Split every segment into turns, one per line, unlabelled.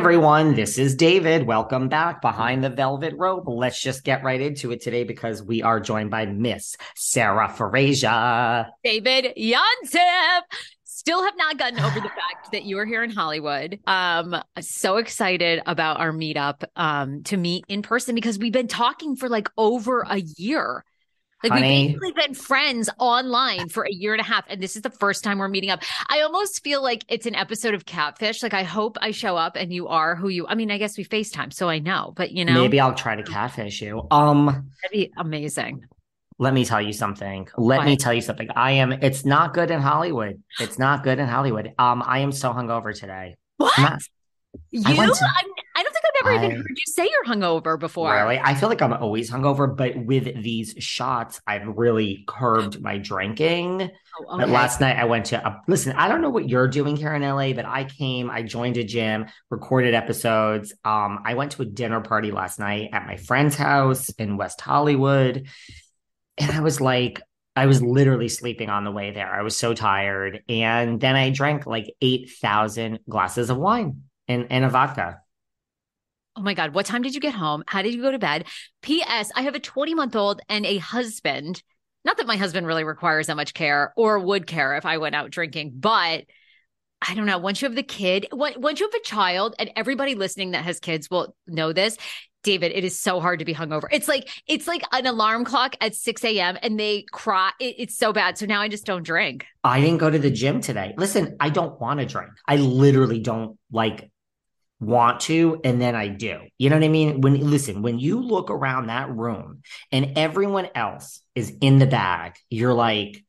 Everyone, this is David. Welcome back behind the velvet rope. Let's just get right into it today because we are joined by Miss Sarah Fraser.
David Yontef. Still have not gotten over the fact that you are here in Hollywood. Um, so excited about our meetup um, to meet in person because we've been talking for like over a year. Like
Honey.
we've basically been friends online for a year and a half, and this is the first time we're meeting up. I almost feel like it's an episode of Catfish. Like I hope I show up and you are who you. I mean, I guess we Facetime, so I know, but you know,
Maybe I'll try to catfish you. Um,
that'd be amazing.
let me tell you something. Let me tell you something. I am it's not good in Hollywood. It's not good in Hollywood. Um, I am so hungover today.
What
not-
you?
I
I,
to-
I don't think I've ever even
I-
heard you say you're hungover before.
Really? I feel like I'm always hungover, but with these shots, I've really curbed my drinking.
Oh,
But last night I went to a, listen, I don't know what you're doing here in LA, but I came, I joined a gym, recorded episodes. Um, I went to a dinner party last night at my friend's house in West Hollywood. And I was like, I was literally sleeping on the way there. I was so tired. And then I drank like 8,000 glasses of wine and, and a vodka.
Oh my God. What time did you get home? How did you go to bed? P.S. I have a 20 month old and a husband. Not that my husband really requires that much care or would care if I went out drinking, but I don't know. Once you have the kid, once you have a child, and everybody listening that has kids will know this. David, it is so hard to be hungover. It's like it's like an alarm clock at 6 a.m. and they cry. It- it's so bad. So now I just don't drink.
I didn't go to the gym today. Listen, I don't want to drink. I literally don't like want to, and then I do. You know what I mean? When listen, when you look around that room and everyone else is in the bag, you're like,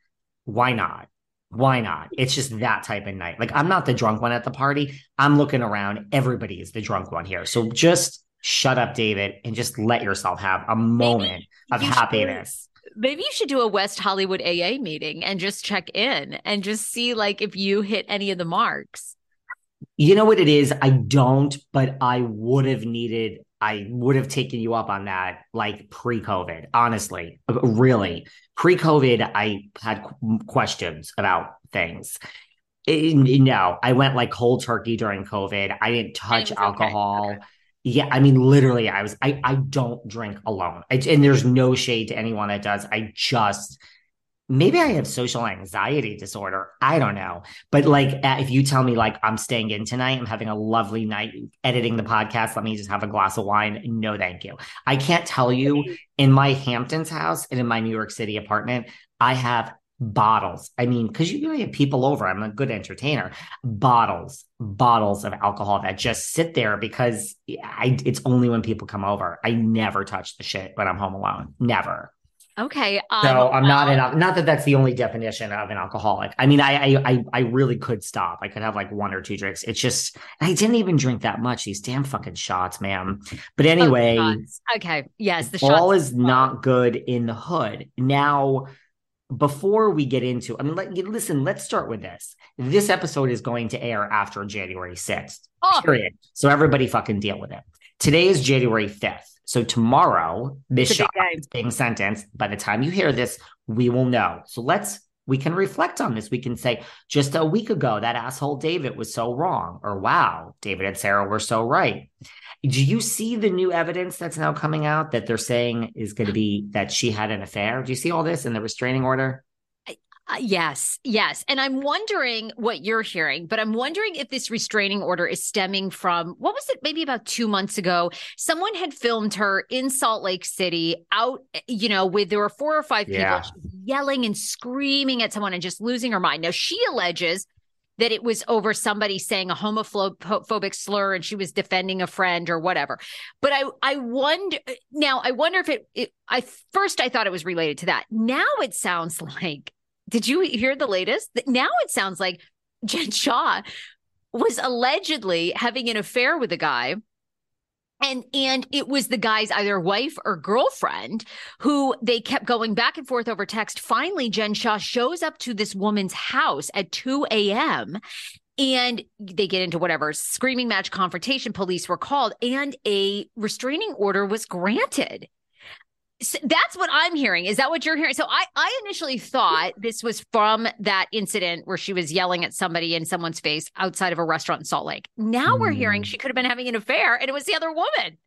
why not? Why not? It's just that type of night. Like I'm not the drunk one at the party. I'm looking around. Everybody is the drunk one here. So just shut up, David, and just let yourself have a moment of
you should-
happiness.
Maybe you should do a West Hollywood AA meeting and just check in and just see like if you hit any of the marks.
You know what it is? I don't, but I would have needed, I would have taken you up on that like pre COVID, honestly. Really. Pre COVID, I had questions about things. Eh, no, I went like cold turkey during COVID. I didn't touch
was okay.
alcohol. Yeah, I mean, literally, I was, I, I don't drink alone. I, and there's no shade to anyone that does. I just, maybe I have social anxiety disorder. I don't know. But like, if you tell me, like, I'm staying in tonight, I'm having a lovely night editing the podcast, let me just have a glass of wine. No, thank you. I can't tell you in my Hamptons house and in my New York City apartment, I have bottles. I mean, because you really have people over, I'm a good entertainer. Bottles, bottles of alcohol that just sit there because I, it's only when people come over. I never touch the shit when I'm home alone. Never.
Okay.
Um, so I'm not an not that that's the only definition of an alcoholic. I mean, I, I I really could stop. I could have like one or two drinks. It's just I didn't even drink that much. These damn fucking shots, man. But anyway,
oh, okay. Yes,
the all is not good in the hood. Now, before we get into, I mean, let, listen. Let's start with this. This episode is going to air after January 6th. Oh. Period. So everybody fucking deal with it. Today is January 5th. So tomorrow, Shah is being sentenced. By the time you hear this, we will know. So let's we can reflect on this. We can say, just a week ago, that asshole David was so wrong, or wow, David and Sarah were so right. Do you see the new evidence that's now coming out that they're saying is going to be that she had an affair? Do you see all this in the restraining order?
Uh, yes, yes. And I'm wondering what you're hearing, but I'm wondering if this restraining order is stemming from what was it, maybe about two months ago? Someone had filmed her in Salt Lake City out, you know, with there were four or five people yelling and screaming at someone and just losing her mind. Now, she alleges that it was over somebody saying a homophobic slur and she was defending a friend or whatever. But I, I wonder now, I wonder if it, it I first I thought it was related to that. Now it sounds like did you hear the latest? Now it sounds like Jen Shah was allegedly having an affair with a guy and and it was the guy's either wife or girlfriend who they kept going back and forth over text finally jen shah shows up to this woman's house at 2 a.m and they get into whatever screaming match confrontation police were called and a restraining order was granted so that's what I'm hearing. Is that what you're hearing? So I, I initially thought this was from that incident where she was yelling at somebody in someone's face outside of a restaurant in Salt Lake. Now mm. we're hearing hmm. she could have been having an affair and it was the other woman.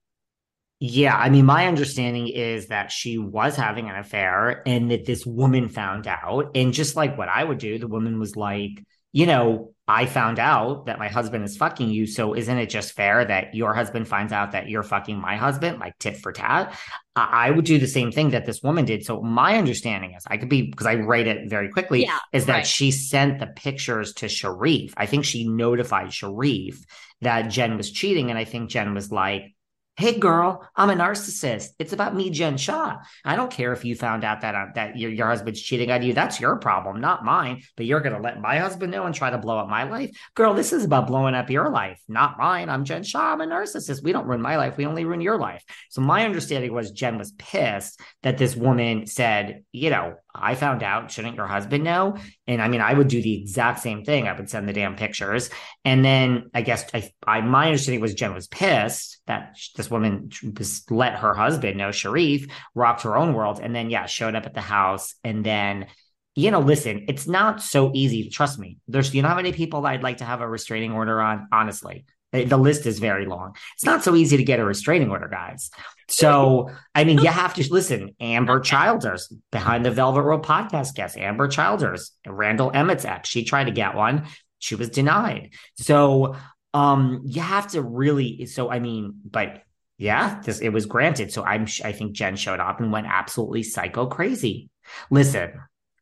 Yeah, I mean, my understanding is that she was having an affair and that this woman found out. And just like what I would do, the woman was like, you know, I found out that my husband is fucking you. So isn't it just fair that your husband finds out that you're fucking my husband, like tit for tat? I would do the same thing that this woman did. So my understanding is I could be because I write it very quickly yeah, is that right. she sent the pictures to Sharrieff. I think she notified Sharrieff that Jen was cheating. And I think Jen was like, Hey girl, I'm a narcissist. It's about me, Jen Shah. I don't care if you found out that uh, that your, your husband's cheating on you. That's your problem, not mine. But you're gonna let my husband know and try to blow up my life, girl. This is about blowing up your life, not mine. I'm Jen Shah. I'm a narcissist. We don't ruin my life. We only ruin your life. So my understanding was Jen was pissed that this woman said, you know, I found out, shouldn't your husband know? And I mean, I would do the exact same thing. I would send the damn pictures. And then I guess I, I my understanding was Jen was pissed that this woman just let her husband know, Sharrieff rocked her own world. And then, yeah, showed up at the house. And then, you know, listen, it's not so easy. Trust me. There's, you know how many people I'd like to have a restraining order on? Honestly, the list is very long. It's not so easy to get a restraining order, guys. So, I mean, you have to listen. Ambyr Childers, behind the Velvet Rope podcast guest, Ambyr Childers, Randall Emmett's ex, she tried to get one. She was denied. So, um, you have to really. So, I mean, but yeah, this it was granted. So, I'm. I think Jen showed up and went absolutely psycho crazy. Listen,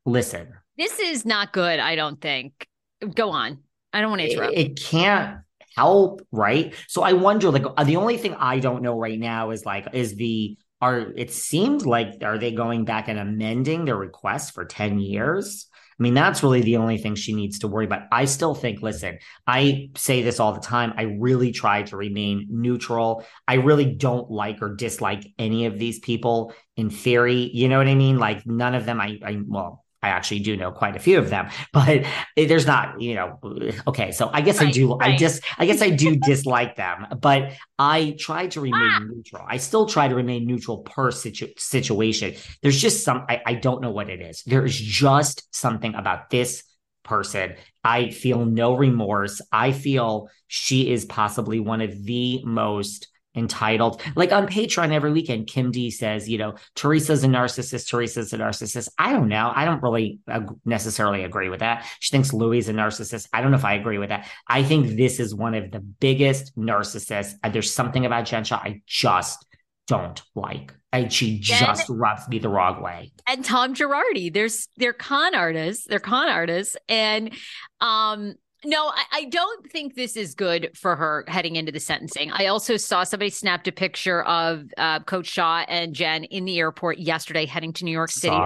listen.
This is not good. I don't think. Go on. I don't want to interrupt.
It, it can't help, right? So I wonder, like, uh, the only thing I don't know right now is like, is the are it seemed like are they going back and amending their request for 10 years? I mean, that's really the only thing she needs to worry about. I still think, listen, I say this all the time. I really try to remain neutral. I really don't like or dislike any of these people in theory. You know what I mean? Like none of them I, I well, I actually do know quite a few of them, but there's not, you know, okay. So I guess right, I do, right. I just, I guess I do dislike them, but I try to remain ah. neutral. I still try to remain neutral per situ- situation. There's just some, I, I don't know what it is. There is just something about this person. I feel no remorse. I feel she is possibly one of the most entitled. Like on Patreon every weekend, Kim D says, you know, Teresa's a narcissist. Teresa's a narcissist. I don't know. I don't really necessarily agree with that. She thinks Louis is a narcissist. I don't know if I agree with that. I think this is one of the biggest narcissists. Uh, there's something about Jen Shah I just don't like. And she just rubs me the wrong way.
And Tom Girardi, there's they're con artists. They're con artists. And um no, I, I, don't think this is good for her heading into the sentencing. I also saw somebody snapped a picture of uh, Coach Shah and Jen in the airport yesterday, heading to New York City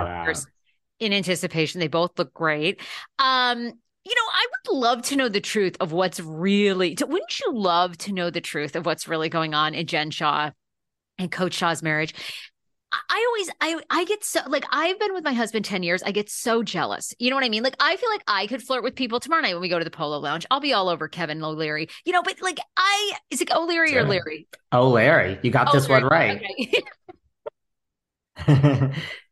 in anticipation. They both look great. Um, you know, I would love to know the truth of what's really. Wouldn't you love to know the truth of what's really going on in Jen Shah and Coach Shah's marriage? I always I I get so like I've been with my husband 10 years. I get so jealous. You know what I mean? Like I feel like I could flirt with people tomorrow night when we go to the polo lounge. I'll be all over Kevin O'Leary. You know, but like I is it O'Leary or Leary?
O'Leary. You got this one right.
Okay.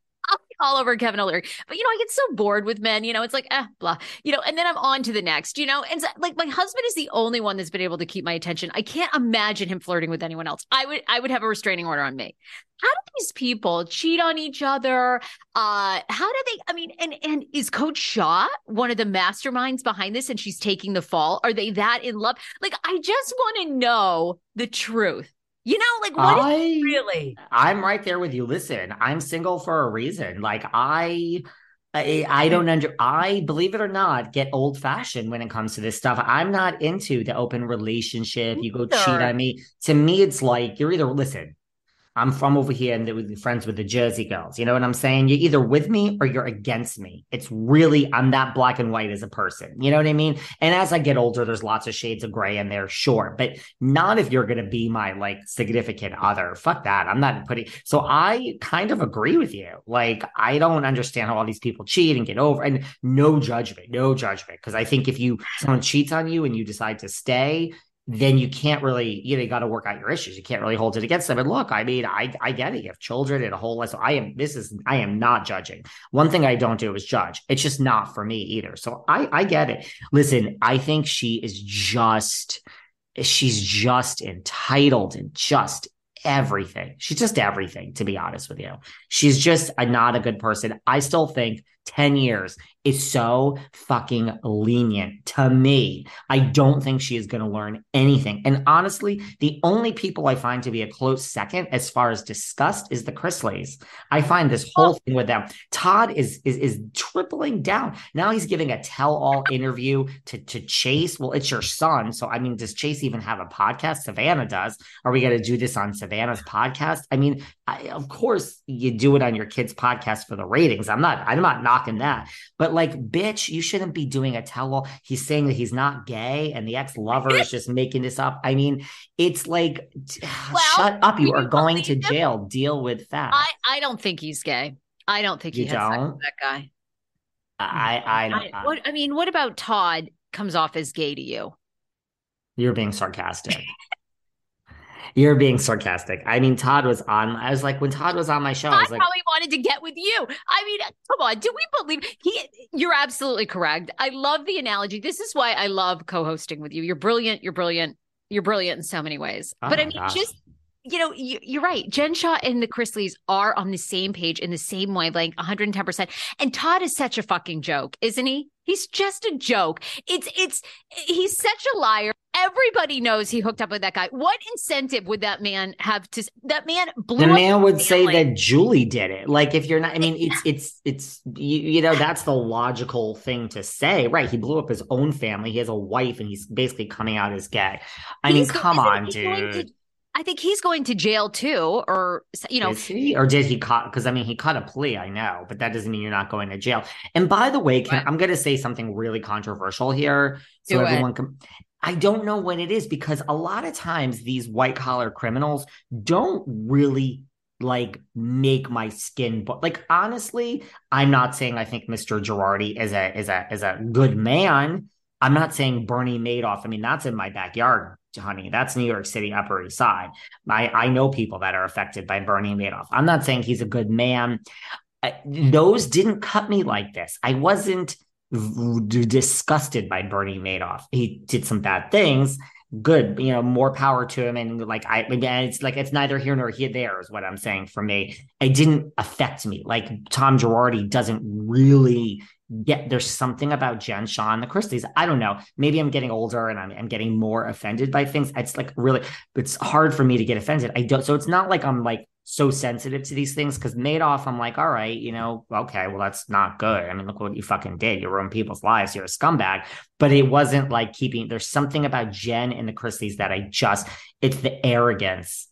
all over Kevin O'Leary. But you know, I get so bored with men. You know, it's like eh, blah. You know, and then I'm on to the next. You know, and so, like my husband is the only one that's been able to keep my attention. I can't imagine him flirting with anyone else. I would, I would have a restraining order on me. How do these people cheat on each other? Uh, how do they? I mean, and and is Coach Shah one of the masterminds behind this, and she's taking the fall? Are they that in love? Like, I just want to know the truth. You know, like what I, really?
I'm right there with you. Listen, I'm single for a reason. Like I I, I mm-hmm. don't under I believe it or not get old fashioned when it comes to this stuff. I'm not into the open relationship. You go cheat on me. To me, it's like you're either listen, I'm from over here and with friends with the Jersey girls. You know what I'm saying? You're either with me or you're against me. It's really, I'm that black and white as a person. You know what I mean? And as I get older, there's lots of shades of gray in there, sure, but not if you're going to be my like significant other. Fuck that. I'm not putting, so I kind of agree with you. Like, I don't understand how all these people cheat and get over and no judgment, no judgment. Cause I think if you, someone cheats on you and you decide to stay, then you can't really, you know, you got to work out your issues. You can't really hold it against them. And look, I mean, I I get it. You have children and a whole lot. So I am this is I am not judging. One thing I don't do is judge. It's just not for me either. So I I get it. Listen, I think she is just she's just entitled and just everything. She's just everything, to be honest with you. She's just a, not a good person. I still think 10 years is so fucking lenient to me. I don't think she is going to learn anything. And honestly, the only people I find to be a close second as far as disgust is the Chrisleys. I find this whole thing with them. Todd is is is tripling down. Now he's giving a tell-all interview to to Chase. Well, it's your son, so I mean, does Chase even have a podcast? Savannah does. Are we going to do this on Savannah's podcast? I mean, I, of course you do it on your kid's podcast for the ratings. I'm not I'm not knocking that, but like, bitch, you shouldn't be doing a tell all. He's saying that he's not gay and the ex lover is just making this up. I mean, it's like, well, shut up. You are going to jail. Him? Deal with that.
I, I don't think he's gay. I don't think you he has don't? that guy.
I, I, don't,
I, what, I mean, what about Todd comes off as gay to you?
You're being sarcastic. You're being sarcastic. I mean, Todd was on. I was like, when Todd was on my show,
Todd
I was like,
probably wanted to get with you. I mean, come on, do we believe he? You're absolutely correct. I love the analogy. This is why I love co-hosting with you. You're brilliant. You're brilliant. You're brilliant in so many ways. Oh but I mean, gosh. just you know, you, are right. Jen Shah and the Chrisleys are on the same page in the same wavelength, 110%. And Todd is such a fucking joke, isn't he? He's just a joke. It's, it's, he's such a liar. Everybody knows he hooked up with that guy. What incentive would that man have to? That man blew.
The man would say that Julie did it. Like if you're not, I mean, it's it's it's you, you know that's the logical thing to say, right? He blew up his own family. He has a wife, and he's basically coming out as gay. I he's mean, come on, dude.
I think he's going to jail too, or you know,
or did he cut? Because I mean, he cut a plea, I know, but that doesn't mean you're not going to jail. And by the way, can, I'm going to say something really controversial here, so Do everyone can. I don't know what it is because a lot of times these white collar criminals don't really like make my skin but like honestly i'm not saying i think mr girardi is a is a is a good man i'm not saying bernie madoff i mean that's in my backyard honey. That's New York City, Upper East Side. I, I know people that are affected by Bernie Madoff. I'm not saying he's a good man. those didn't cut me like this. I wasn't disgusted by Bernie Madoff. He did some bad things. good, you know, more power to him. And like, I, it's like, it's neither here nor here, there is what I'm saying for me. It didn't affect me. Like, Tom Girardi doesn't really get, there's something about Jen Shah and the Chrisleys. I don't know. Maybe I'm getting older and I'm, I'm getting more offended by things. It's like really, it's hard for me to get offended. I don't, so it's not like I'm like, so sensitive to these things because Madoff, I'm like, all right, you know, okay, well, that's not good. I mean, look what you fucking did. You ruined people's lives. You're a scumbag. But it wasn't like keeping, there's something about Jen and the Chrisleys that I just, it's the arrogance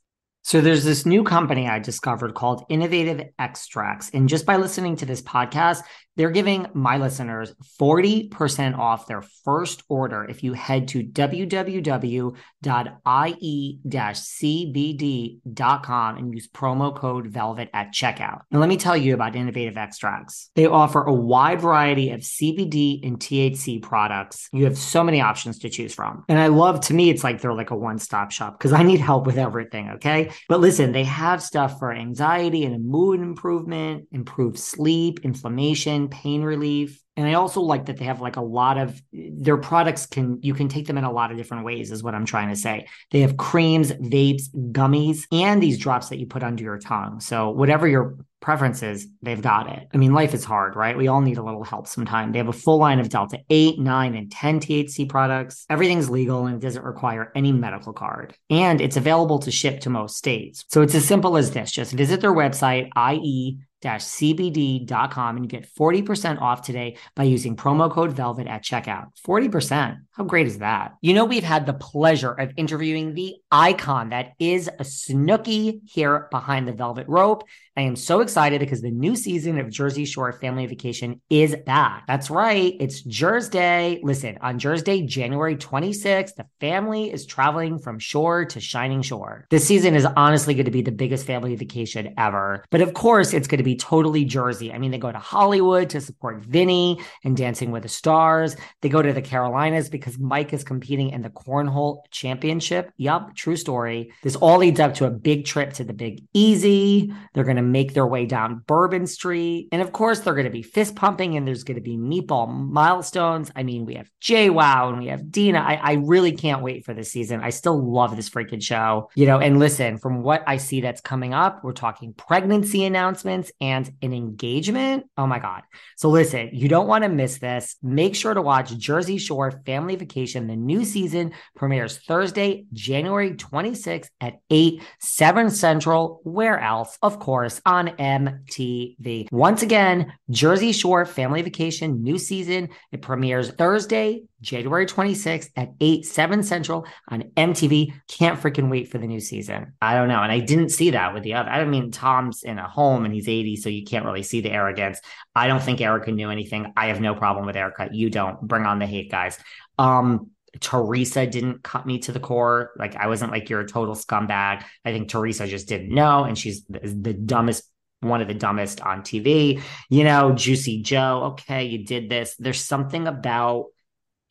so there's this new company I discovered called Innovative Extracts. And just by listening to this podcast, they're giving my listeners 40% off their first order if you head to www.ie-cbd.com and use promo code VELVET at checkout. And let me tell you about Innovative Extracts. They offer a wide variety of CBD and THC products. You have so many options to choose from. And I love, to me, it's like they're like a one-stop shop because I need help with everything, okay? But listen, they have stuff for anxiety and mood improvement, improved sleep, inflammation, pain relief. And I also like that they have like a lot of their products can you can take them in a lot of different ways is what I'm trying to say. They have creams, vapes, gummies, and these drops that you put under your tongue. So whatever your preferences, they've got it. I mean, life is hard, right? We all need a little help sometime. They have a full line of Delta 8, 9, and 10 THC products. Everything's legal and it doesn't require any medical card. And it's available to ship to most states. So it's as simple as this. Just visit their website, IE cbd.com and you get 40% off today by using promo code velvet at checkout. 40% how great is that? You know we've had the pleasure of interviewing the icon that is a snooki here behind the velvet rope I am so excited because the new season of Jersey Shore Family Vacation is back. That's right. It's Jersey Day. Listen, on Jersey Day, January 26th, the family is traveling from shore to shining shore. This season is honestly going to be the biggest family vacation ever. But of course, it's going to be totally Jersey. I mean, they go to Hollywood to support Vinny and Dancing with the Stars. They go to the Carolinas because Mike is competing in the Cornhole Championship. Yup, true story. This all leads up to a big trip to the Big Easy. They're going to make their way down Bourbon Street. And of course, they're going to be fist pumping and there's going to be meatball milestones. I mean, we have JWoww and we have Deena. I, I really can't wait for this season. I still love this freaking show. You know, and listen, from what I see that's coming up, we're talking pregnancy announcements and an engagement. Oh my God. So listen, you don't want to miss this. Make sure to watch Jersey Shore Family Vacation. The new season premieres Thursday, January 26th at 8, 7 Central. Where else? Of course course, on MTV. Once again, Jersey Shore Family Vacation new season. It premieres Thursday, January 26th at 8, 7 Central on MTV. Can't freaking wait for the new season. I don't know. And I didn't see that with the other. I don't mean Tom's in a home and he's 80, so you can't really see the arrogance. I don't think Erika knew anything. I have no problem with Erika. You don't. Bring on the hate, guys. Um, Teresa didn't cut me to the core. Like I wasn't like you're a total scumbag. I think Teresa just didn't know, and she's the, the dumbest, one of the dumbest on TV. You know, Juicy Joe. Okay, you did this. There's something about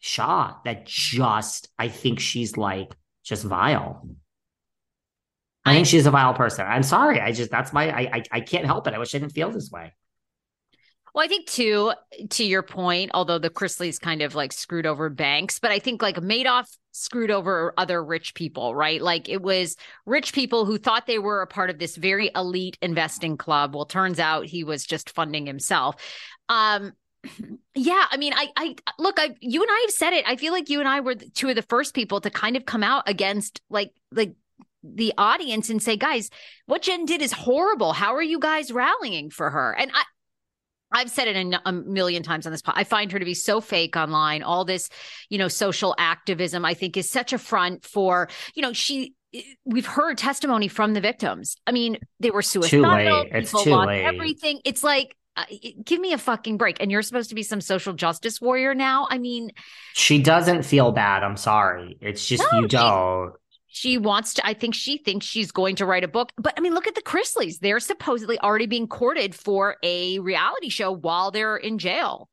Shah that just I think she's like just vile. I think she's a vile person. I'm sorry. I just that's my I I, I can't help it. I wish I didn't feel this way.
Well, I think too, to your point, although the Chrisleys kind of like screwed over banks, but I think like Madoff screwed over other rich people, right? Like it was rich people who thought they were a part of this very elite investing club. Well, turns out he was just funding himself. Um, yeah, I mean, I, I look, I, you and I have said it. I feel like you and I were two of the first people to kind of come out against like, like the audience and say, guys, what Jen did is horrible. How are you guys rallying for her? And I, I've said it a million times on this. Pod. I find her to be so fake online. All this, you know, social activism, I think, is such a front for, you know, she. We've heard testimony from the victims. I mean, they were suicidal.
It's too late.
Everything. It's like, uh, give me a fucking break. And you're supposed to be some social justice warrior now. I mean,
she doesn't feel bad. I'm sorry. It's just no, you don't
she wants to i think she thinks she's going to write a book but i mean look at the chrisleys. They're supposedly already being courted for a reality show while they're in jail.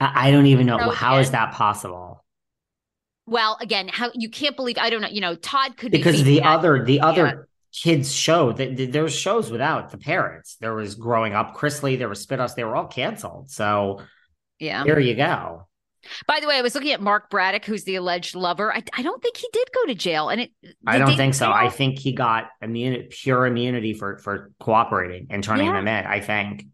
I don't even know so how is that possible?
Well again how you can't believe i don't know you know todd could
because be the other the other yeah. kids show that there's shows without the parents. There was growing up chrisley there was spinoffs they were all canceled. So
yeah.
there you go
By the way, I was looking at Mark Braddock, who's the alleged lover. I, I don't think he did go to jail, and it.
I don't think so. I think he got immunity, pure immunity for for cooperating and turning yeah. them in. I think.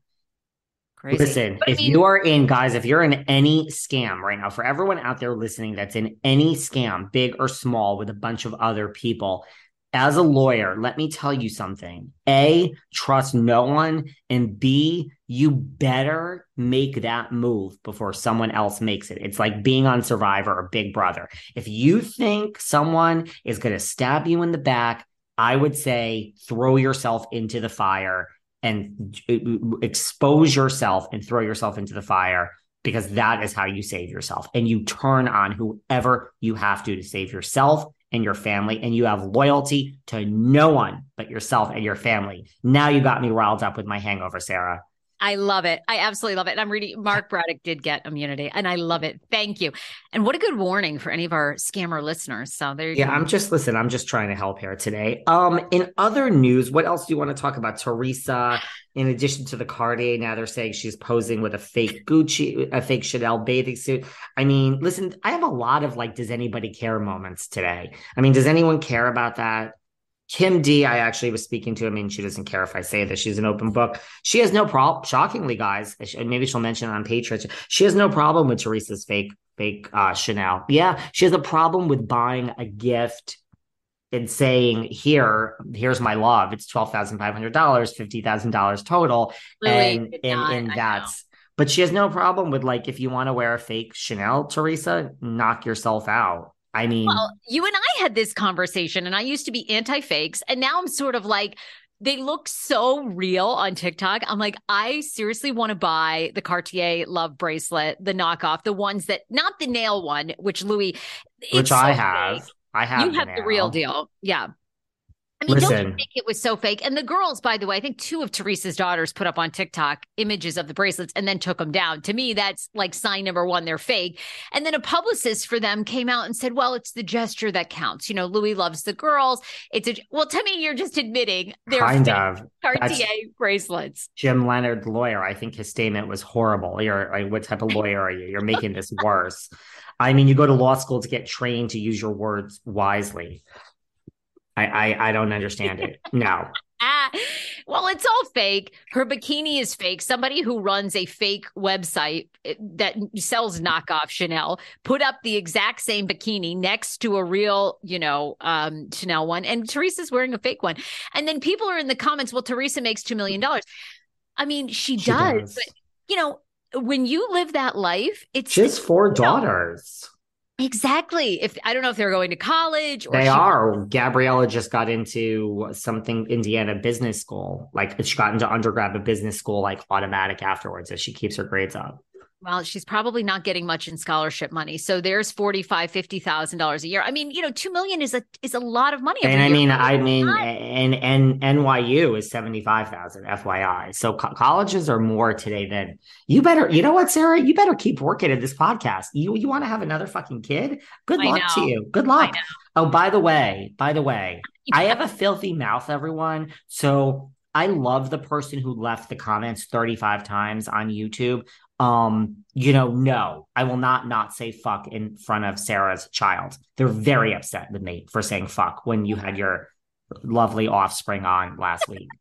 Crazy. Listen, but if I mean, you are in, guys, if you're in any scam right now, for everyone out there listening that's in any scam, big or small, with a bunch of other people, as a lawyer, let me tell you something. A, trust no one. And B, you better make that move before someone else makes it. It's like being on Survivor or Big Brother. If you think someone is going to stab you in the back, I would say throw yourself into the fire and uh, expose yourself and throw yourself into the fire because that is how you save yourself. And you turn on whoever you have to to save yourself and your family, and you have loyalty to no one but yourself and your family. Now you got me riled up with my hangover, Sarah.
I love it. I absolutely love it. And I'm reading Mark Braddock did get immunity and I love it. Thank you. And what a good warning for any of our scammer listeners. So there you
yeah,
go.
I'm just listen, I'm just trying to help here today. Um in other news, what else do you want to talk about? Teresa, in addition to the Cartier, now they're saying she's posing with a fake Gucci, a fake Chanel bathing suit. I mean, listen, I have a lot of like, does anybody care moments today? I mean, does anyone care about that? Kim D, I actually was speaking to. I mean, she doesn't care if I say this. She's an open book. She has no problem. Shockingly, guys, maybe she'll mention it on Patreon. She has no problem with Teresa's fake fake uh, Chanel. Yeah, she has a problem with buying a gift and saying, "Here, here's my love. It's twelve thousand five hundred dollars, fifty thousand dollars total," really? and and, and that's. But she has no problem with like if you want to wear a fake Chanel, Teresa, knock yourself out. I mean, well,
you and I had this conversation, and I used to be anti fakes, and now I'm sort of like, they look so real on TikTok. I'm like, I seriously want to buy the Cartier love bracelet, the knockoff, the ones that not the nail one, which Louis,
which I have. Fake. I have.
You have the real deal. Yeah. I mean, Listen. don't you think it was so fake? And the girls, by the way, I think two of Teresa's daughters put up on TikTok images of the bracelets and then took them down. To me, that's like sign number one, they're fake. And then a publicist for them came out and said, well, it's the gesture that counts. You know, Louis loves the girls. It's a, well, to me, you're just admitting they're kind of Cartier that's bracelets.
Jim Leonard, lawyer, I think his statement was horrible. You're like, what type of lawyer are you? You're making this worse. I mean, you go to law school to get trained to use your words wisely. I, I, I don't understand it. No.
ah, well, it's all fake. Her bikini is fake. Somebody who runs a fake website eh, that sells knockoff Chanel put up the exact same bikini next to a real, you know, um, Chanel one, and Teresa's wearing a fake one. And then people are in the comments, well, Teresa makes $2 million. I mean, she, she does, does, but, you know, when you live that life, it's
just four daughters.
Exactly. If I don't know if they're going to college
or they she- are. Gabriella just got into something Indiana business school. Like she got into undergraduate business school like automatic afterwards as she keeps her grades up.
Well, she's probably not getting much in scholarship money. So there's forty five, fifty thousand dollars a year. I mean, you know, two million is a is a lot of money.
And I mean, I mean, and and NYU is seventy five thousand, FYI. So co- colleges are more today than you. Better, you know what, Sarah? You better keep working at this podcast. You you want to have another fucking kid? Good I luck know. to you. Good luck. Oh, by the way, by the way, I have a filthy mouth, everyone. So I love the person who left the comments 35 times on YouTube um, you know, no, I will not not say fuck in front of Sarah's child. They're very upset with me for saying fuck when you had your lovely offspring on last week.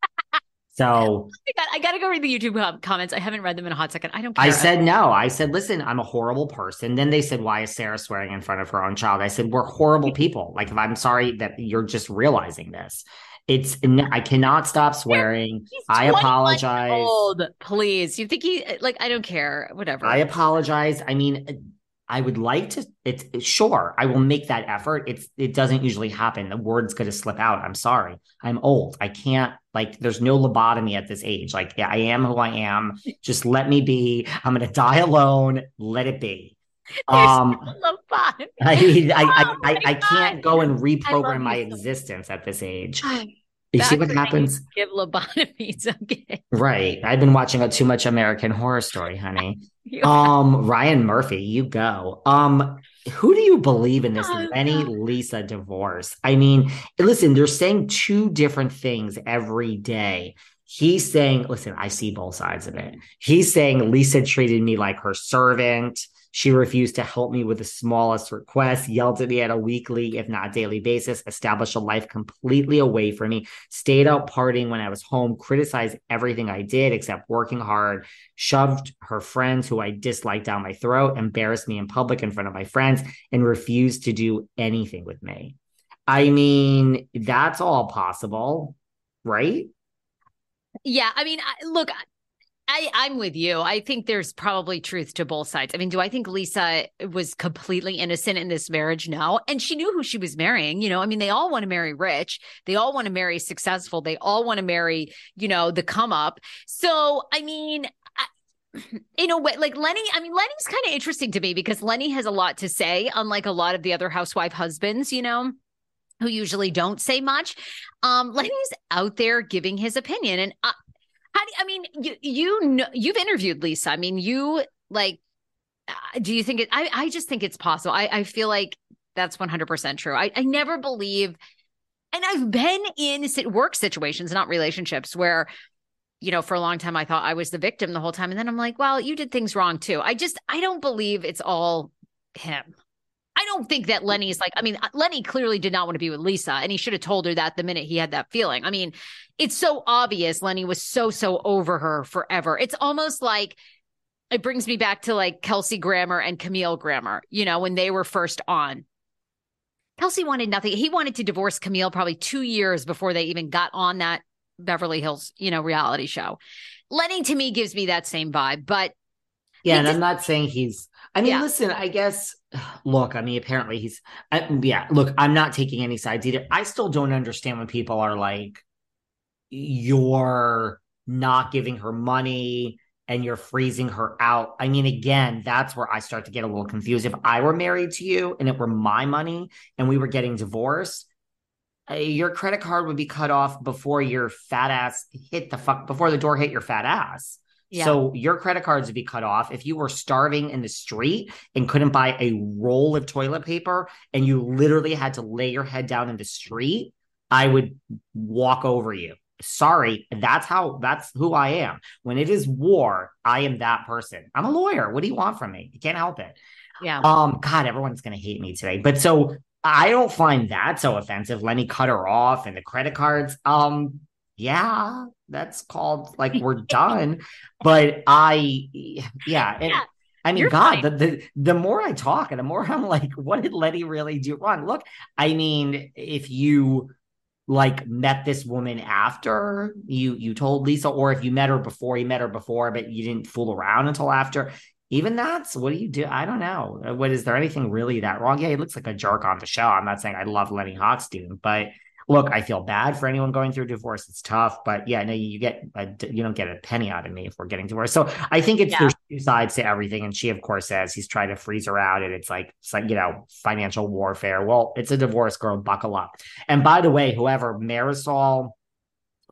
So
I got to go read the YouTube comments. I haven't read them in a hot second. I don't care.
I said no. I said, listen, I'm a horrible person. Then they said, why is Sarah swearing in front of her own child? I said, we're horrible people. Like, if I'm sorry that you're just realizing this. It's I cannot stop swearing. I apologize. Old,
please. You think he like I don't care. Whatever.
I apologize. I mean, I would like to. It's sure I will make that effort. It's it doesn't usually happen. The word's going to slip out. I'm sorry. I'm old. I can't like. There's no lobotomy at this age. Like yeah, I am who I am. Just let me be. I'm going to die alone. Let it be. um, I, I, I, I, I can't go and reprogram my existence at this age. You see what happens?
Give lobotomies, okay.
Right. I've been watching a too much American horror story, honey. um, Ryan Murphy, you go. Um, who do you believe in this oh, Lenny God. Lisa divorce? I mean, listen, they're saying two different things every day. He's saying, listen, I see both sides of it. He's saying Lisa treated me like her servant She refused to help me with the smallest request, yelled at me at a weekly, if not daily basis, established a life completely away from me, stayed out partying when I was home, criticized everything I did except working hard, shoved her friends who I disliked down my throat, embarrassed me in public in front of my friends, and refused to do anything with me. I mean, that's all possible, right?
Yeah, I mean, look, I, I'm with you. I think there's probably truth to both sides. I mean, do I think Lisa was completely innocent in this marriage? No. And she knew who she was marrying. You know, I mean, they all want to marry rich. They all want to marry successful. They all want to marry, you know, the come up. So, I mean, in a way, like Lenny, I mean, Lenny's kind of interesting to me because Lenny has a lot to say, unlike a lot of the other housewife husbands, you know who usually don't say much. Um, Lenny's out there giving his opinion, and uh, how do I mean you you know you've interviewed Lisa. I mean you like uh, do you think it I I just think it's possible. I I feel like that's 100% true. I I never believe and I've been in work situations, not relationships where you know, for a long time I thought I was the victim the whole time and then I'm like, well, you did things wrong too. I just I don't believe it's all him. I don't think that Lenny's like, I mean, uh, Lenny clearly did not want to be with Lisa, and he should have told her that the minute he had that feeling. I mean, it's so obvious Lenny was so, so over her forever. It's almost like it brings me back to like Kelsey Grammer and Camille Grammer, you know, when they were first on. Kelsey wanted nothing. He wanted to divorce Camille probably two years before they even got on that Beverly Hills, you know, reality show. Lenny to me gives me that same vibe, but
yeah, and I'm not saying he's. I mean, yeah. listen. I guess. Look, I mean, apparently he's. Yeah, look, I'm not taking any sides either. I still don't understand when people are like, "You're not giving her money and you're freezing her out." I mean, again, that's where I start to get a little confused. If I were married to you and it were my money and we were getting divorced, uh, your credit card would be cut off before your fat ass hit the fuck before the door hit your fat ass. Yeah. So your credit cards would be cut off. If you were starving in the street and couldn't buy a roll of toilet paper and you literally had to lay your head down in the street, I would walk over you. Sorry, that's how that's who I am. When it is war, I am that person. I'm a lawyer. What do you want from me? You can't help it.
Yeah.
Um, God, everyone's gonna hate me today. But so I don't find that so offensive. Lenny cut her off and the credit cards. Um, yeah, that's called like we're done. But I, yeah, and, yeah. I mean, God, the, the the more I talk and the more I'm like, what did Lenny really do wrong? Look, I mean, if you like met this woman after you you told Lisa, or if you met her before, you met her before, but you didn't fool around until after. Even that's what do you do? I don't know. What is there anything really that wrong? Yeah, he looks like a jerk on the show. I'm not saying I love Lenny Hochstein, but look, I feel bad for anyone going through divorce. It's tough, but yeah, no, you get a, you don't get a penny out of me if we're getting divorced. So I think it's yeah. there's two sides to everything, and she of course says he's trying to freeze her out, and it's like it's like you know financial warfare. Well, it's a divorce, girl. Buckle up. And by the way, whoever Marysol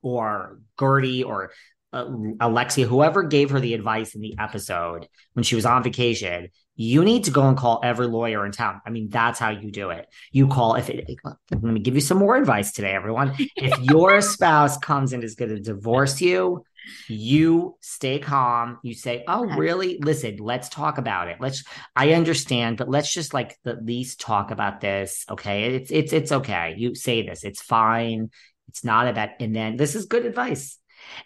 or Guerdy or uh, Alexia, whoever gave her the advice in the episode when she was on vacation, you need to go and call every lawyer in town. I mean, that's how you do it. You call if it, let me give you some more advice today, everyone. If your spouse comes and is going to divorce you, you stay calm. You say, "Oh, really? Listen, let's talk about it. Let's. I understand, but let's just like at least talk about this. Okay? It's it's it's okay. You say this. It's fine. It's not about. And then this is good advice.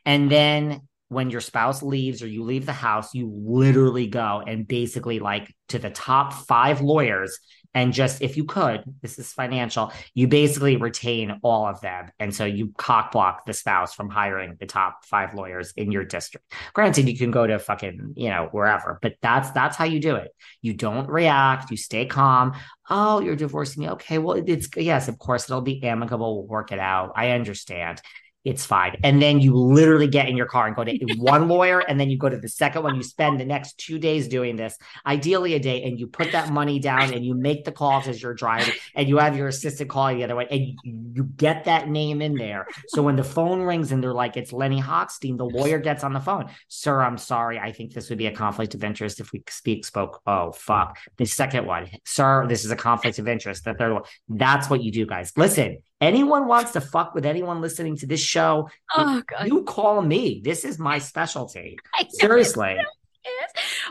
And then when your spouse leaves or you leave the house, you literally go and basically like to the top five lawyers and just if you could, this is financial, you basically retain all of them. And so you cock block the spouse from hiring the top five lawyers in your district. Granted, you can go to fucking, you know, wherever, but that's that's how you do it. You don't react, you stay calm. Oh, you're divorcing me. Okay, well, it's yes, of course, it'll be amicable. We'll work it out. I understand it's fine. And then you literally get in your car and go to one lawyer, and then you go to the second one. You spend the next two days doing this, ideally a day, and you put that money down and you make the calls as you're driving, and you have your assistant call the other way, and you, get that name in there. So when the phone rings and they're like, it's Lenny Hochstein, the lawyer gets on the phone. Sir, I'm sorry. I think this would be a conflict of interest if we speak, spoke. Oh, fuck. The second one, sir, this is a conflict of interest. The third one. That's what you do, guys. Listen, anyone wants to fuck with anyone listening to this show, oh, God. you call me. This is my specialty. Seriously.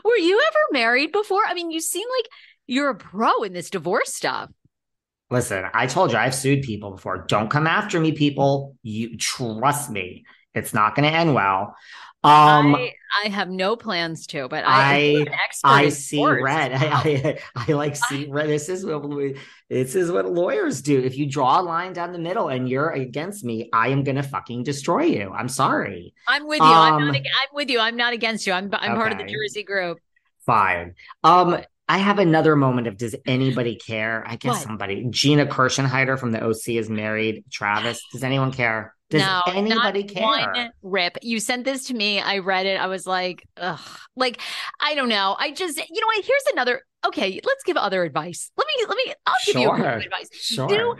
Were you ever married before? I mean, you seem like you're a pro in this divorce stuff.
Listen, I told you I've sued people before. Don't come after me, people. You trust me. It's not going to end well. Um,
I, I, have no plans to, but
I I, I see red. I, I, I like see red. This is what this is what lawyers do. If you draw a line down the middle and you're against me, I am gonna fucking destroy you. I'm sorry.
I'm with you. Um, I'm, not, I'm with you. I'm not against you. I'm I'm okay. part of the Jersey group.
Fine. Um, I have another moment of does anybody care? I guess what? somebody. Gina Kirschenheiter from the OC is married. Travis. Does anyone care? Does no, anybody care? One
rip. You sent this to me. I read it. I was like, ugh. Like, I don't know. I just, you know what? Here's another. Okay, let's give other advice. Let me, let me, I'll give sure. you advice.
Sure.
Do,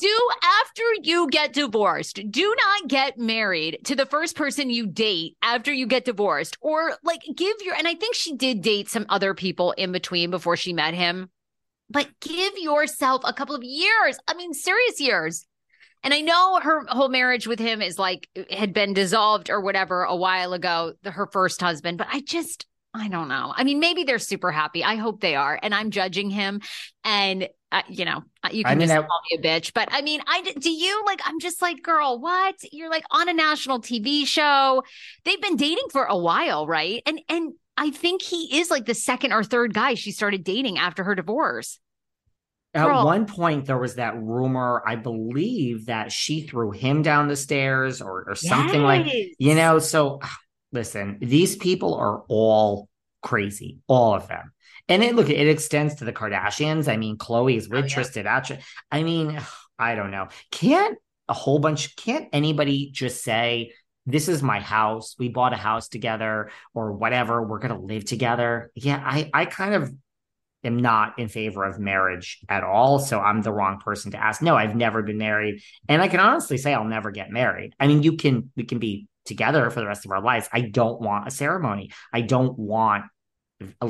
do after you get divorced, do not get married to the first person you date after you get divorced. Or like give your, and I think she did date some other people in between before she met him, but give yourself a couple of years. I mean, serious years and I know her whole marriage with him is like had been dissolved or whatever a while ago, the, her first husband, but I just I don't know. I mean, maybe they're super happy. I hope they are. And I'm judging him. And uh, you know, uh, you can I mean, just I, call me a bitch. But I mean, I do you like? I'm just like, girl, what? You're like on a national TV show. They've been dating for a while, right? And and I think he is like the second or third guy she started dating after her divorce.
At Girl. one point, there was that rumor, I believe, that she threw him down the stairs or, or something yes. like, you know. So, listen, these people are all crazy, all of them. And it look, it extends to the Kardashians. I mean, Khloe is oh, with oh, yeah. Tristan. I mean, I don't know. Can't a whole bunch? Can't anybody just say, "This is my house. We bought a house together, or whatever. We're gonna live together." Yeah, I, I kind of am not in favor of marriage at all. So I'm the wrong person to ask. No, I've never been married. And I can honestly say I'll never get married. I mean, you can, we can be together for the rest of our lives. I don't want a ceremony. I don't want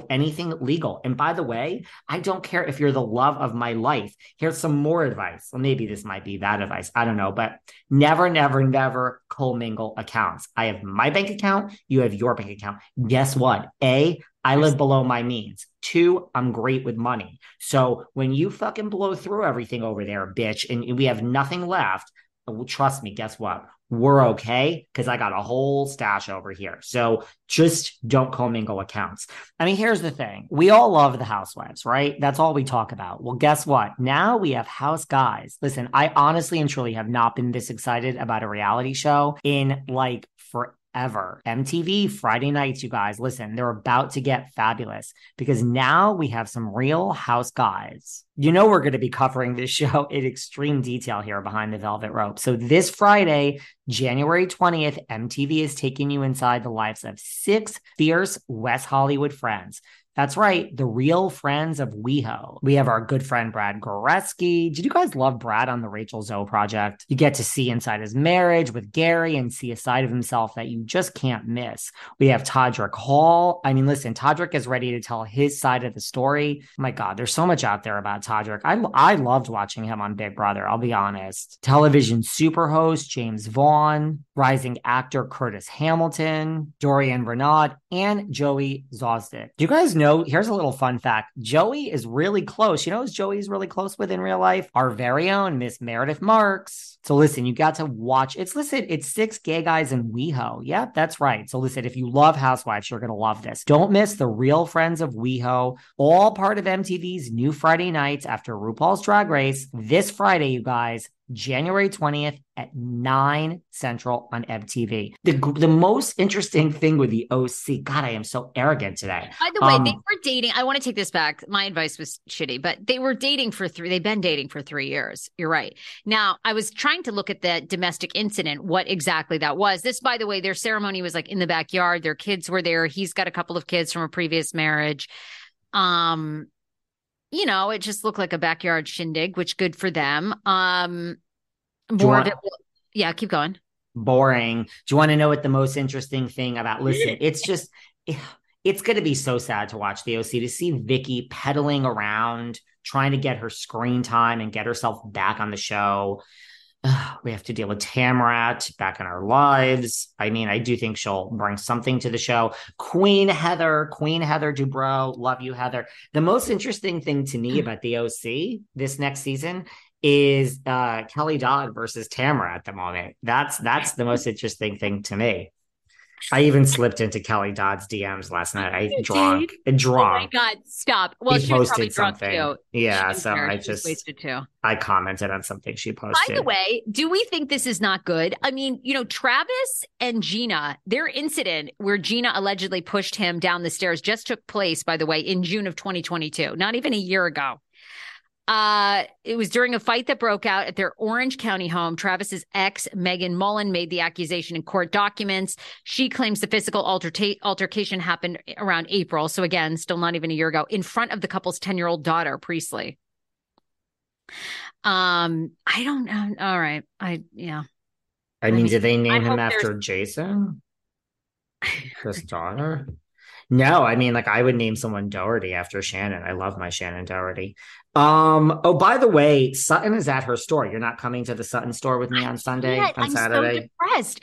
anything legal. And by the way, I don't care if you're the love of my life. Here's some more advice. Well, maybe this might be that advice. I don't know, but never, never, never commingle accounts. I have my bank account. You have your bank account. Guess what? A, I live below my means. Two, I'm great with money. So when you fucking blow through everything over there, bitch, and we have nothing left, oh, trust me, guess what? We're okay because I got a whole stash over here. So just don't commingle accounts. I mean, here's the thing we all love the housewives, right? That's all we talk about. Well, guess what? Now we have house guys. Listen, I honestly and truly have not been this excited about a reality show in like for ever. MTV Friday nights, you guys, listen, they're about to get fabulous because now we have some real house guys. You know, we're going to be covering this show in extreme detail here behind the velvet rope. So, this Friday, January 20th, MTV is taking you inside the lives of six fierce West Hollywood friends that's right, the real friends of WeHo. We have our good friend Brad Goreski. Did you guys love Brad on the Rachel Zoe project? You get to see inside his marriage with Gary and see a side of himself that you just can't miss. We have Todrick Hall. I mean, listen, Todrick is ready to tell his side of the story. My God, there's so much out there about Todrick. I, I loved watching him on Big Brother, I'll be honest. Television superhost Jaymes Vaughan, rising actor Curtis Hamilton, Dorion Renaud, and Joey Zauzig. Do you guys know? Know, here's a little fun fact. Joey is really close. You know who Joey's really close with in real life? Our very own Miss Meredith Marks. So listen, you got to watch. It's listen, it's six gay guys in WeHo. Yep, that's right. So listen, if you love Housewives, you're gonna love this. Don't miss the real friends of WeHo, all part of MTV's new Friday nights after RuPaul's Drag Race. This Friday, you guys, January 20th at 9 Central on MTV. The, the most interesting thing with the OC, God, I am so arrogant today.
By the way, um, they were dating. I want to take this back. My advice was shitty, but they were dating for three, they've been dating for three years. You're right. Now, I was trying to look at the domestic incident, what exactly that was. This, by the way, their ceremony was like in the backyard. Their kids were there. He's got a couple of kids from a previous marriage. Um, you know, it just looked like a backyard shindig, which good for them. Um, more want, of it. Yeah, keep going.
Boring. Do you want to know what the most interesting thing about? Listen, it's just. it's going to be so sad to watch the OC to see Vicki pedaling around trying to get her screen time and get herself back on the show. we have to deal with Tamra back in our lives. I mean, I do think she'll bring something to the show. Queen Heather, Queen Heather Dubrow, love you, Heather. The most interesting thing to me about the OC this next season is uh, Kelly Dodd versus Tamra at the moment. That's that's the most interesting thing to me. I even slipped into Kelly Dodd's DMs last night. I
You
drunk, drunk.
Oh my god, stop. Well,
He
she probably
posted
drunk
something. Yeah,
She
so
there.
I just
wasted too.
I commented on something she posted.
By the way, do we think this is not good? I mean, you know, Travis and Gina, their incident where Gina allegedly pushed him down the stairs just took place, by the way, in June of 2022, not even a year ago. Uh, it was during a fight that broke out at their Orange County home. Travis's ex, Megan Mullen, made the accusation in court documents. She claims the physical alterta- altercation happened around April. So again, still not even a year ago, in front of the couple's 10 year old daughter, Priestley. Um, I don't know. All right. I, yeah.
I mean,
mean,
did they
I
name him after Jason? His daughter? No, I mean, like I would name someone Doherty after Shannen. I love my Shannen Doherty. Um, oh, by the way, Sutton is at her store. You're not coming to the Sutton store with me on Sunday, on
I'm so
Saturday.
depressed.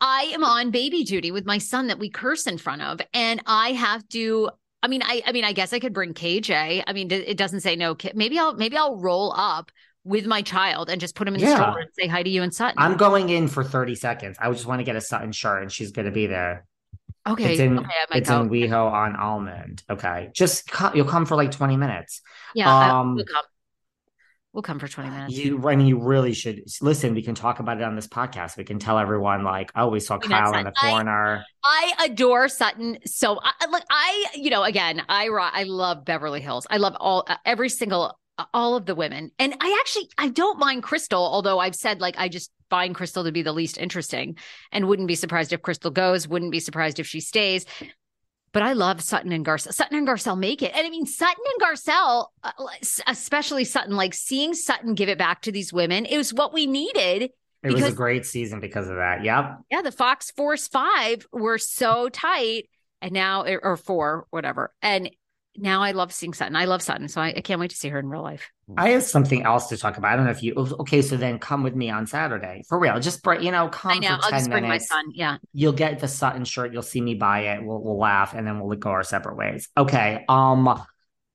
I am on baby duty with my son that we curse in front of, and I have to. I mean, I, I mean, I guess I could bring KJ. I mean, it doesn't say no kid. Maybe I'll, maybe I'll roll up with my child and just put him in the
Yeah.
stroller and say hi to you and Sutton.
I'm going in for 30 seconds. I just want to get a Sutton shirt and she's going to be there.
Okay.
It's in
okay,
it's in WeHo on Almond. Okay. Just co- you'll come for like 20 minutes.
Yeah, I-
um,
we'll come. We'll come for twenty minutes.
You I mean you really should listen. We can talk about it on this podcast. We can tell everyone like, oh, we saw
We
Kyle in the
Sutton. I-
corner.
I adore Sutton. So, I, I- look, I, you know, again, I, I love Beverly Hills. I love all, uh, every single, all of the women. And I actually, I don't mind Crystal, although I've said like, I just find Crystal to be the least interesting and wouldn't be surprised if Crystal goes, wouldn't be surprised if she stays. But I love Sutton and Garcelle. Sutton and Garcelle make it. And I mean, Sutton and Garcelle, uh, especially Sutton, like seeing Sutton give it back to these women, it was what we needed.
It was a great season because of that. Yep.
Yeah, the Fox Force Five were so tight, and now or four, whatever. And now I love seeing Sutton. I love Sutton, so I, I can't wait to see her in real life.
I have something else to talk about. I don't know if you okay, so then come with me on Saturday. For real. Just br- you know, come
I know.
for
I'll
10
just bring my
minutes.
son. Yeah.
You'll get the Sutton shirt. You'll see me buy it. We'll we'll laugh and then we'll go our separate ways. Okay. Um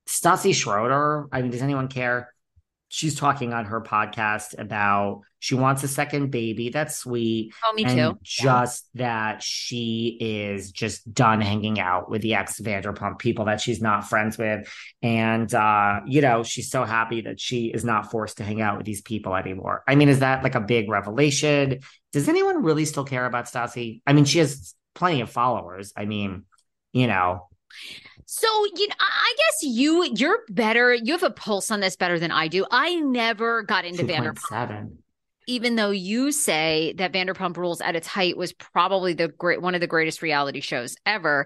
Stassi Schroeder. I mean, does anyone care? She's talking on her podcast about she wants a second baby. That's sweet.
Oh, me
and
too.
just that she is just done hanging out with the ex Vanderpump people that she's not friends with. And, uh, you know, she's so happy that she is not forced to hang out with these people anymore. I mean, is that like a big revelation? Does anyone really still care about Stassi? I mean, she has plenty of followers. I mean, you know,
So you know, I guess you you're better. You have a pulse on this better than I do. I never got into Vanderpump.
7.
even though you say that Vanderpump Rules at its height was probably the great one of the greatest reality shows ever,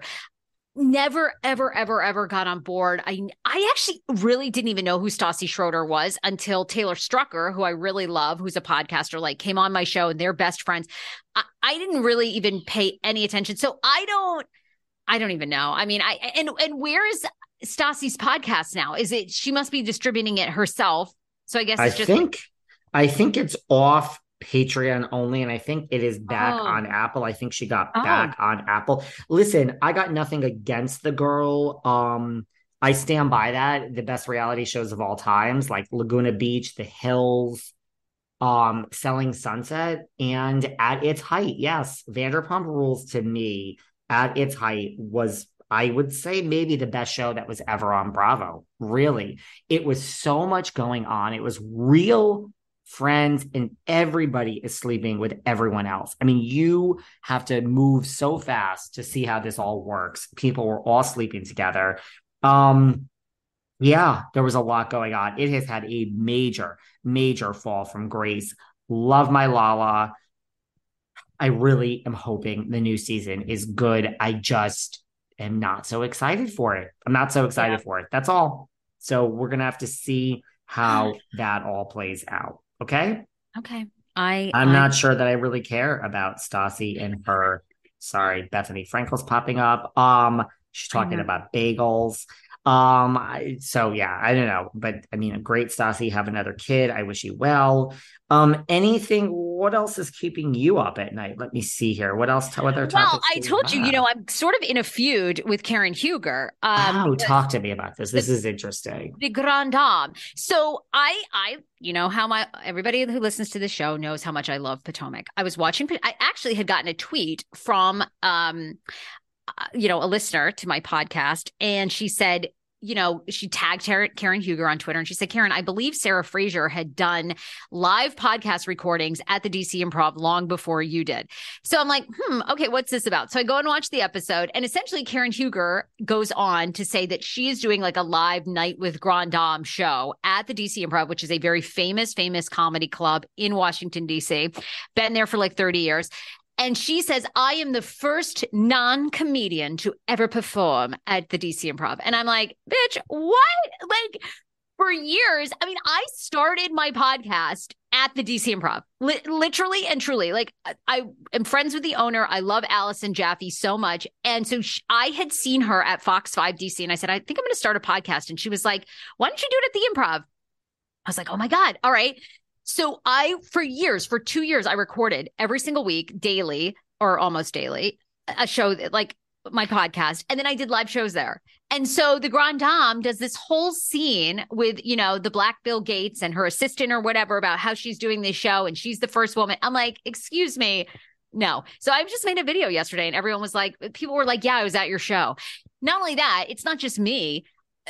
never ever ever ever got on board. I I actually really didn't even know who Stassi Schroeder was until Taylor Strecker, who I really love, who's a podcaster, like came on my show and they're best friends. I, I didn't really even pay any attention. So I don't I don't even know. I mean, I and and where is Stassi's podcast now? Is it she must be distributing it herself? So I guess
I
it's just
think, I think it's off Patreon only, and I think it is back
Oh.
on Apple. I think she got
Oh.
back on Apple. Listen, I got nothing against the girl. Um, I stand by that. The best reality shows of all times, like Laguna Beach, The Hills, um, Selling Sunset, and at its height, yes, Vanderpump Rules to me at its height was. I would say maybe the best show that was ever on Bravo. Really, it was so much going on. It was real friends, and everybody is sleeping with everyone else. I mean, you have to move so fast to see how this all works. People were all sleeping together. Um, yeah, there was a lot going on. It has had a major, major fall from grace. Love my Lala. I really am hoping the new season is good. I just am not so excited for it. I'm not so excited for it. That's all. So we're gonna have to see how that all plays out. Okay.
okay. I
I'm
I-
not sure that I really care about Stassi and her. Sorry, Bethenny Frankel's popping up. Um, she's talking about bagels. Um, I, so yeah, I don't know, but I mean, a great, Stassi, have another kid. I wish you well. Um, anything? What else is keeping you up at night? Let me see here. What else? What other
Well, I told you, you know, I'm sort of in a feud with Karen Huger.
Um, oh, talk to me about this. This the, is interesting.
The Grand Dame. So I, I, you know how my everybody who listens to the show knows how much I love Potomac. I was watching. I actually had gotten a tweet from, um, uh, you know, a listener to my podcast, and she said, you know, she tagged Karen Huger on Twitter and she said, Karen, I believe Sarah Fraser had done live podcast recordings at the DC Improv long before you did. So I'm like, hmm, okay, what's this about? So I go and watch the episode. And essentially, Karen Huger goes on to say that she is doing like a live night with Grand Dame show at the DC Improv, which is a very famous, famous comedy club in Washington, DC. Been there for like 30 years. And she says, I am the first non comedian to ever perform at the DC Improv. And I'm like, bitch, what? Like, for years, I mean, I started my podcast at the DC Improv, Li- literally and truly. Like, I am friends with the owner. I love Allison Jaffe so much. And so I had seen her at Fox 5 DC, and I said, I think I'm going to start a podcast. And she was like, Why don't you do it at the Improv? I was like, Oh my God. All right. So I, for years, for two years, I recorded every single week, daily or almost daily, a show that like my podcast. And then I did live shows there. And so the Grand Dame does this whole scene with, you know, the Black Bill Gates and her assistant or whatever about how she's doing this show and she's the first woman. I'm like, excuse me. No. So I just made a video yesterday and everyone was like, people were like, yeah, I was at your show. Not only that, it's not just me.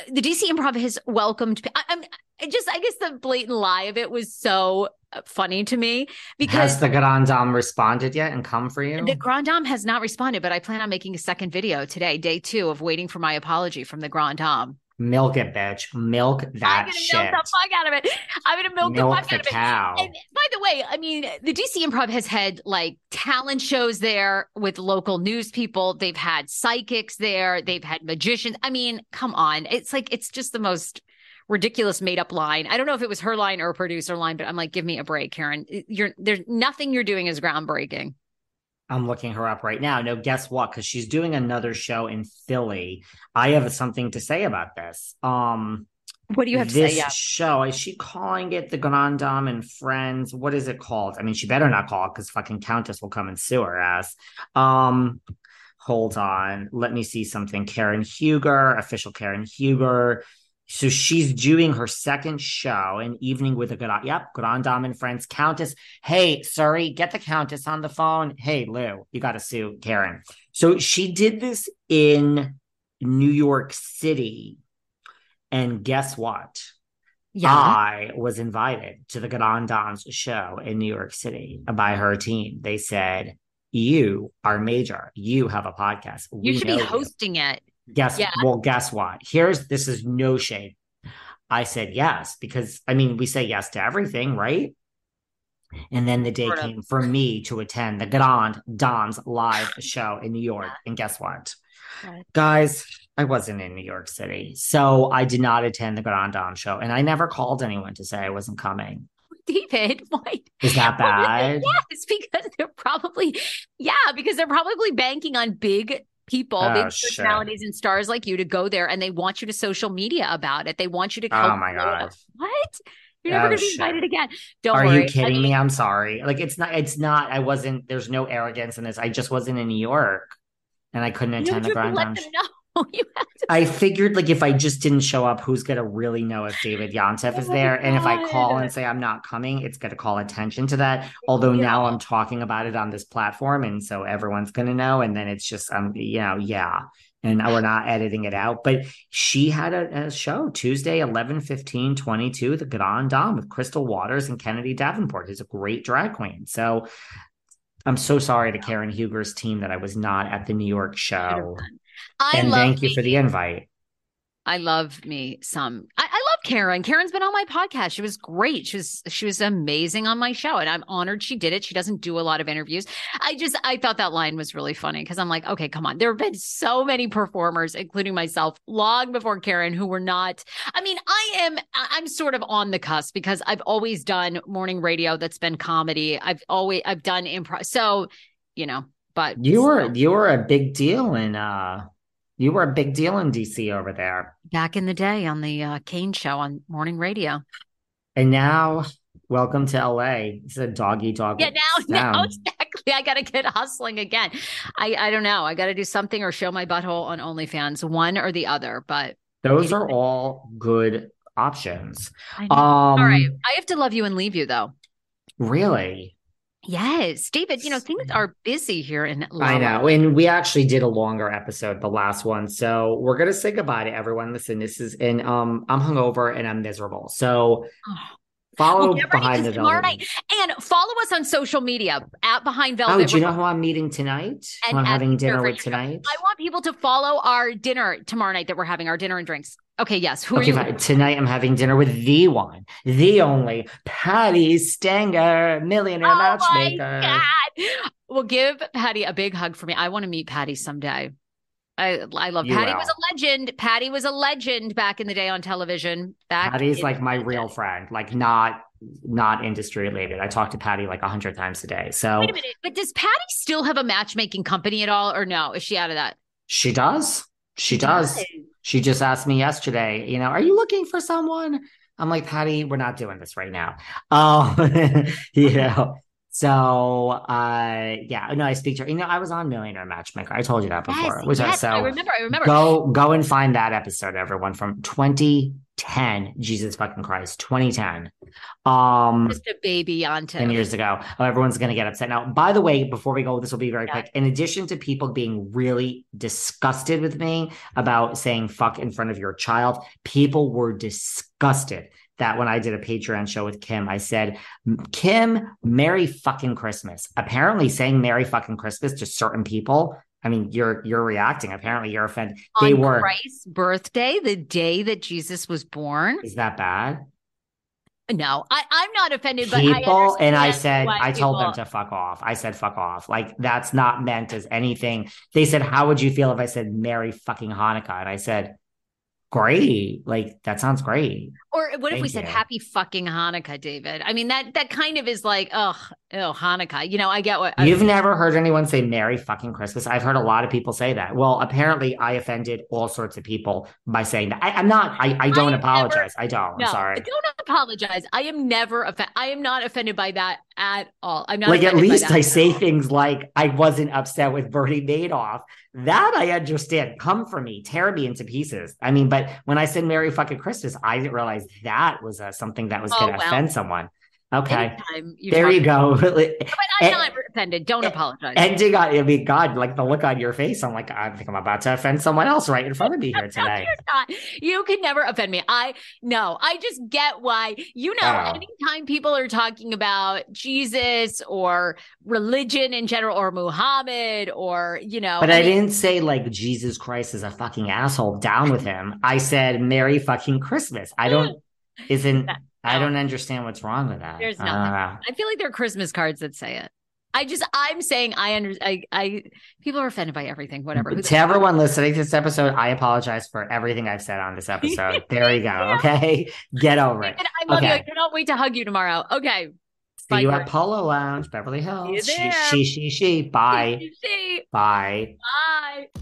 The DC Improv has welcomed. I, I'm it just I guess the blatant lie of it was so uh, funny to me because
has the Grand Dame responded yet and come for you?
The Grand Dame has not responded, but I plan on making a second video today, day two of waiting for my apology from the Grand Dame.
Milk it, bitch. Milk that
I'm gonna
shit.
milk the fuck out of it. I'm gonna milk,
milk
the fuck
the
out of it. And by the way, I mean the DC Improv has had like talent shows there with local news people. They've had psychics there. They've had magicians. I mean, come on. It's like it's just the most ridiculous made up line. I don't know if it was her line or a producer line, but I'm like, give me a break, Karen. You're there's nothing you're doing is groundbreaking.
I'm looking her up right now. No, guess what? Because she's doing another show in Philly. I have something to say about this. Um,
what do you have
to
say?
Yeah. show is she calling it the Grand Dame and Friends? What is it called? I mean, she better not call it because fucking Countess will come and sue her ass. Um, hold on, let me see something. Karen Huger, official Karen Huger. So she's doing her second show, an evening with a good, yep, Grand Dame and Friends Countess. Hey, sorry, get the Countess on the phone. Hey, Lou, you got to sue Karen. So she did this in New York City. And guess what? Yeah. I was invited to the Grand Dames show in New York City by her team. They said, You are major. You have a podcast.
You we should be hosting
you.
it.
Guess yeah. well, guess what? Here's this is no shade. I said yes because I mean we say yes to everything, right? And then the day sort came of. for me to attend the Grand Dames live show in New York. And guess what? Guys, I wasn't in New York City. So I did not attend the Grand Dames show. And I never called anyone to say I wasn't coming.
David, why
is that bad?
yes, because they're probably yeah, because they're probably banking on big people, ah, oh, big personalities and stars like you to go there and they want you to social media about it. They want you to Come
Oh my god.
What? You're never oh, gonna be shit. invited again. Don't
Are
worry.
you kidding I mean, me? I'm sorry. Like it's not it's not I wasn't there's no arrogance in this. I just wasn't in New York and I couldn't attend the Grand Dame. I figured like if I just didn't show up, who's gonna really know if David Yontef oh is there? And if I call and say I'm not coming, it's gonna call attention to that. Although yeah. now I'm talking about it on this platform, and so everyone's gonna know. And then it's just um, you know, yeah. And we're not editing it out. But she had a, a show Tuesday, 11 15 22, the Grand Dame with Crystal Waters and Kennedy Davenport, who's a great drag queen. So I'm so sorry to Karen Huger's team that I was not at the New York show.
I
and thank you
me.
for the invite.
I love me some. I, I, love Karen. Karen's been on my podcast. She was great. She was she was amazing on my show, and I'm honored she did it. She doesn't do a lot of interviews. I just I thought that line was really funny because I'm like, okay, come on. There have been so many performers, including myself, long before Karen, who were not. I mean, I am I'm sort of on the cusp because I've always done morning radio that's been comedy. I've always I've done improv. So you know, but
you were you were a big deal in uh You were a big deal in DC over there.
Back in the day on the uh, Kane show on morning radio.
And now, welcome to LA. It's a doggy dog.
Yeah, now, now exactly. I got to get hustling again. I, I don't know. I got to do something or show my butthole on OnlyFans, one or the other. But
those are all good options.
Um, all right. I have to love you and leave you, though.
Really?
Yes, David, you know, things are busy here in Atlanta.
I know. And we actually did a longer episode, the last one. So we're gonna say goodbye to everyone. Listen, this is and um I'm hungover and I'm miserable. So oh. Follow oh, well, behind the velvet. Night.
And follow us on social media at behind velvet.
Oh, do you know who I'm meeting tonight? And I'm having dinner with tonight.
I want people to follow our dinner tomorrow night that we're having our dinner and drinks. Okay, yes. Who okay, are you?
Tonight I'm having dinner with the one, the only Patti Stanger, millionaire oh matchmaker.
Well, give Patti a big hug for me. I want to meet Patti someday. I I love you Patti will. was a legend. Patti was a legend back in the day on television. Back
Patti's like my real friend, like not not industry related. I talk to Patti like a hundred times a day. So
wait a minute, but does Patti still have a matchmaking company at all, or no? Is she out of that?
She does. She, she does. does. She just asked me yesterday, you know, are you looking for someone? I'm like, Patti. we're not doing this right now. Oh, you know. So uh yeah, no, I speak to her. You know, I was on Millionaire Matchmaker. I told you that before.
Yes, yes, I, so I remember, I remember.
Go go and find that episode, everyone, from 2010. jesus fucking christ 2010 um
just a baby on
10 years ago oh, everyone's gonna get upset now by the way before we go this will be very yeah. quick in addition to people being really disgusted with me about saying fuck in front of your child people were disgusted that when I did a Patreon show with Kim, I said, Kim, Merry fucking Christmas. Apparently, saying Merry fucking Christmas to certain people I mean, you're you're reacting. Apparently, you're offended.
They On were Christ's birthday, the day that Jesus was born.
Is that bad?
No, I, I'm not offended.
People, but I and I said, I told people... them to fuck off. I said, fuck off. Like that's not meant as anything. They said, how would you feel if I said Merry fucking Hanukkah? And I said, great. Like that sounds great.
Or what Thank if we said happy fucking Hanukkah, David? I mean that that kind of is like, oh, oh, Hanukkah. You know, I get what
you've I never heard anyone say Merry fucking Christmas. I've heard a lot of people say that. Well, apparently I offended all sorts of people by saying that. I, am not, I, I don't I apologize. Never, I don't. No, I'm sorry.
Don't apologize. I am never offended. I am not offended by that at all. I'm not
like at least I say things like I wasn't upset with Bernie Madoff. That I understand. Come for me, tear me into pieces. I mean, but when I said Merry fucking Christmas, I didn't realize that was uh, something that was oh, going to well. offend someone. Okay. There you go.
but I'm not offended. Don't apologize.
Ending on, I mean, God, like the look on your face, I'm like, I think I'm about to offend someone else right in front of me here today.
no, you can never offend me. I no, I just get why. You know, oh. anytime people are talking about Jesus or religion in general, or Muhammad, or you know,
but I, I didn't say like Jesus Christ is a fucking asshole. Down with him. I said Merry fucking Christmas. I don't. Isn't I oh. don't understand what's wrong with that.
There's uh, nothing. I, I feel like there are Christmas cards that say it. I just I'm saying I under I, I people are offended by everything. Whatever.
to everyone listening to this episode, I apologize for everything I've said on this episode. there you go. Okay, get over it.
I love okay. you. I cannot wait to hug you tomorrow. Okay.
See Bye, you at Polo Lounge, Beverly Hills. See you She, she, she, she. Bye. She, she. Bye.
Bye.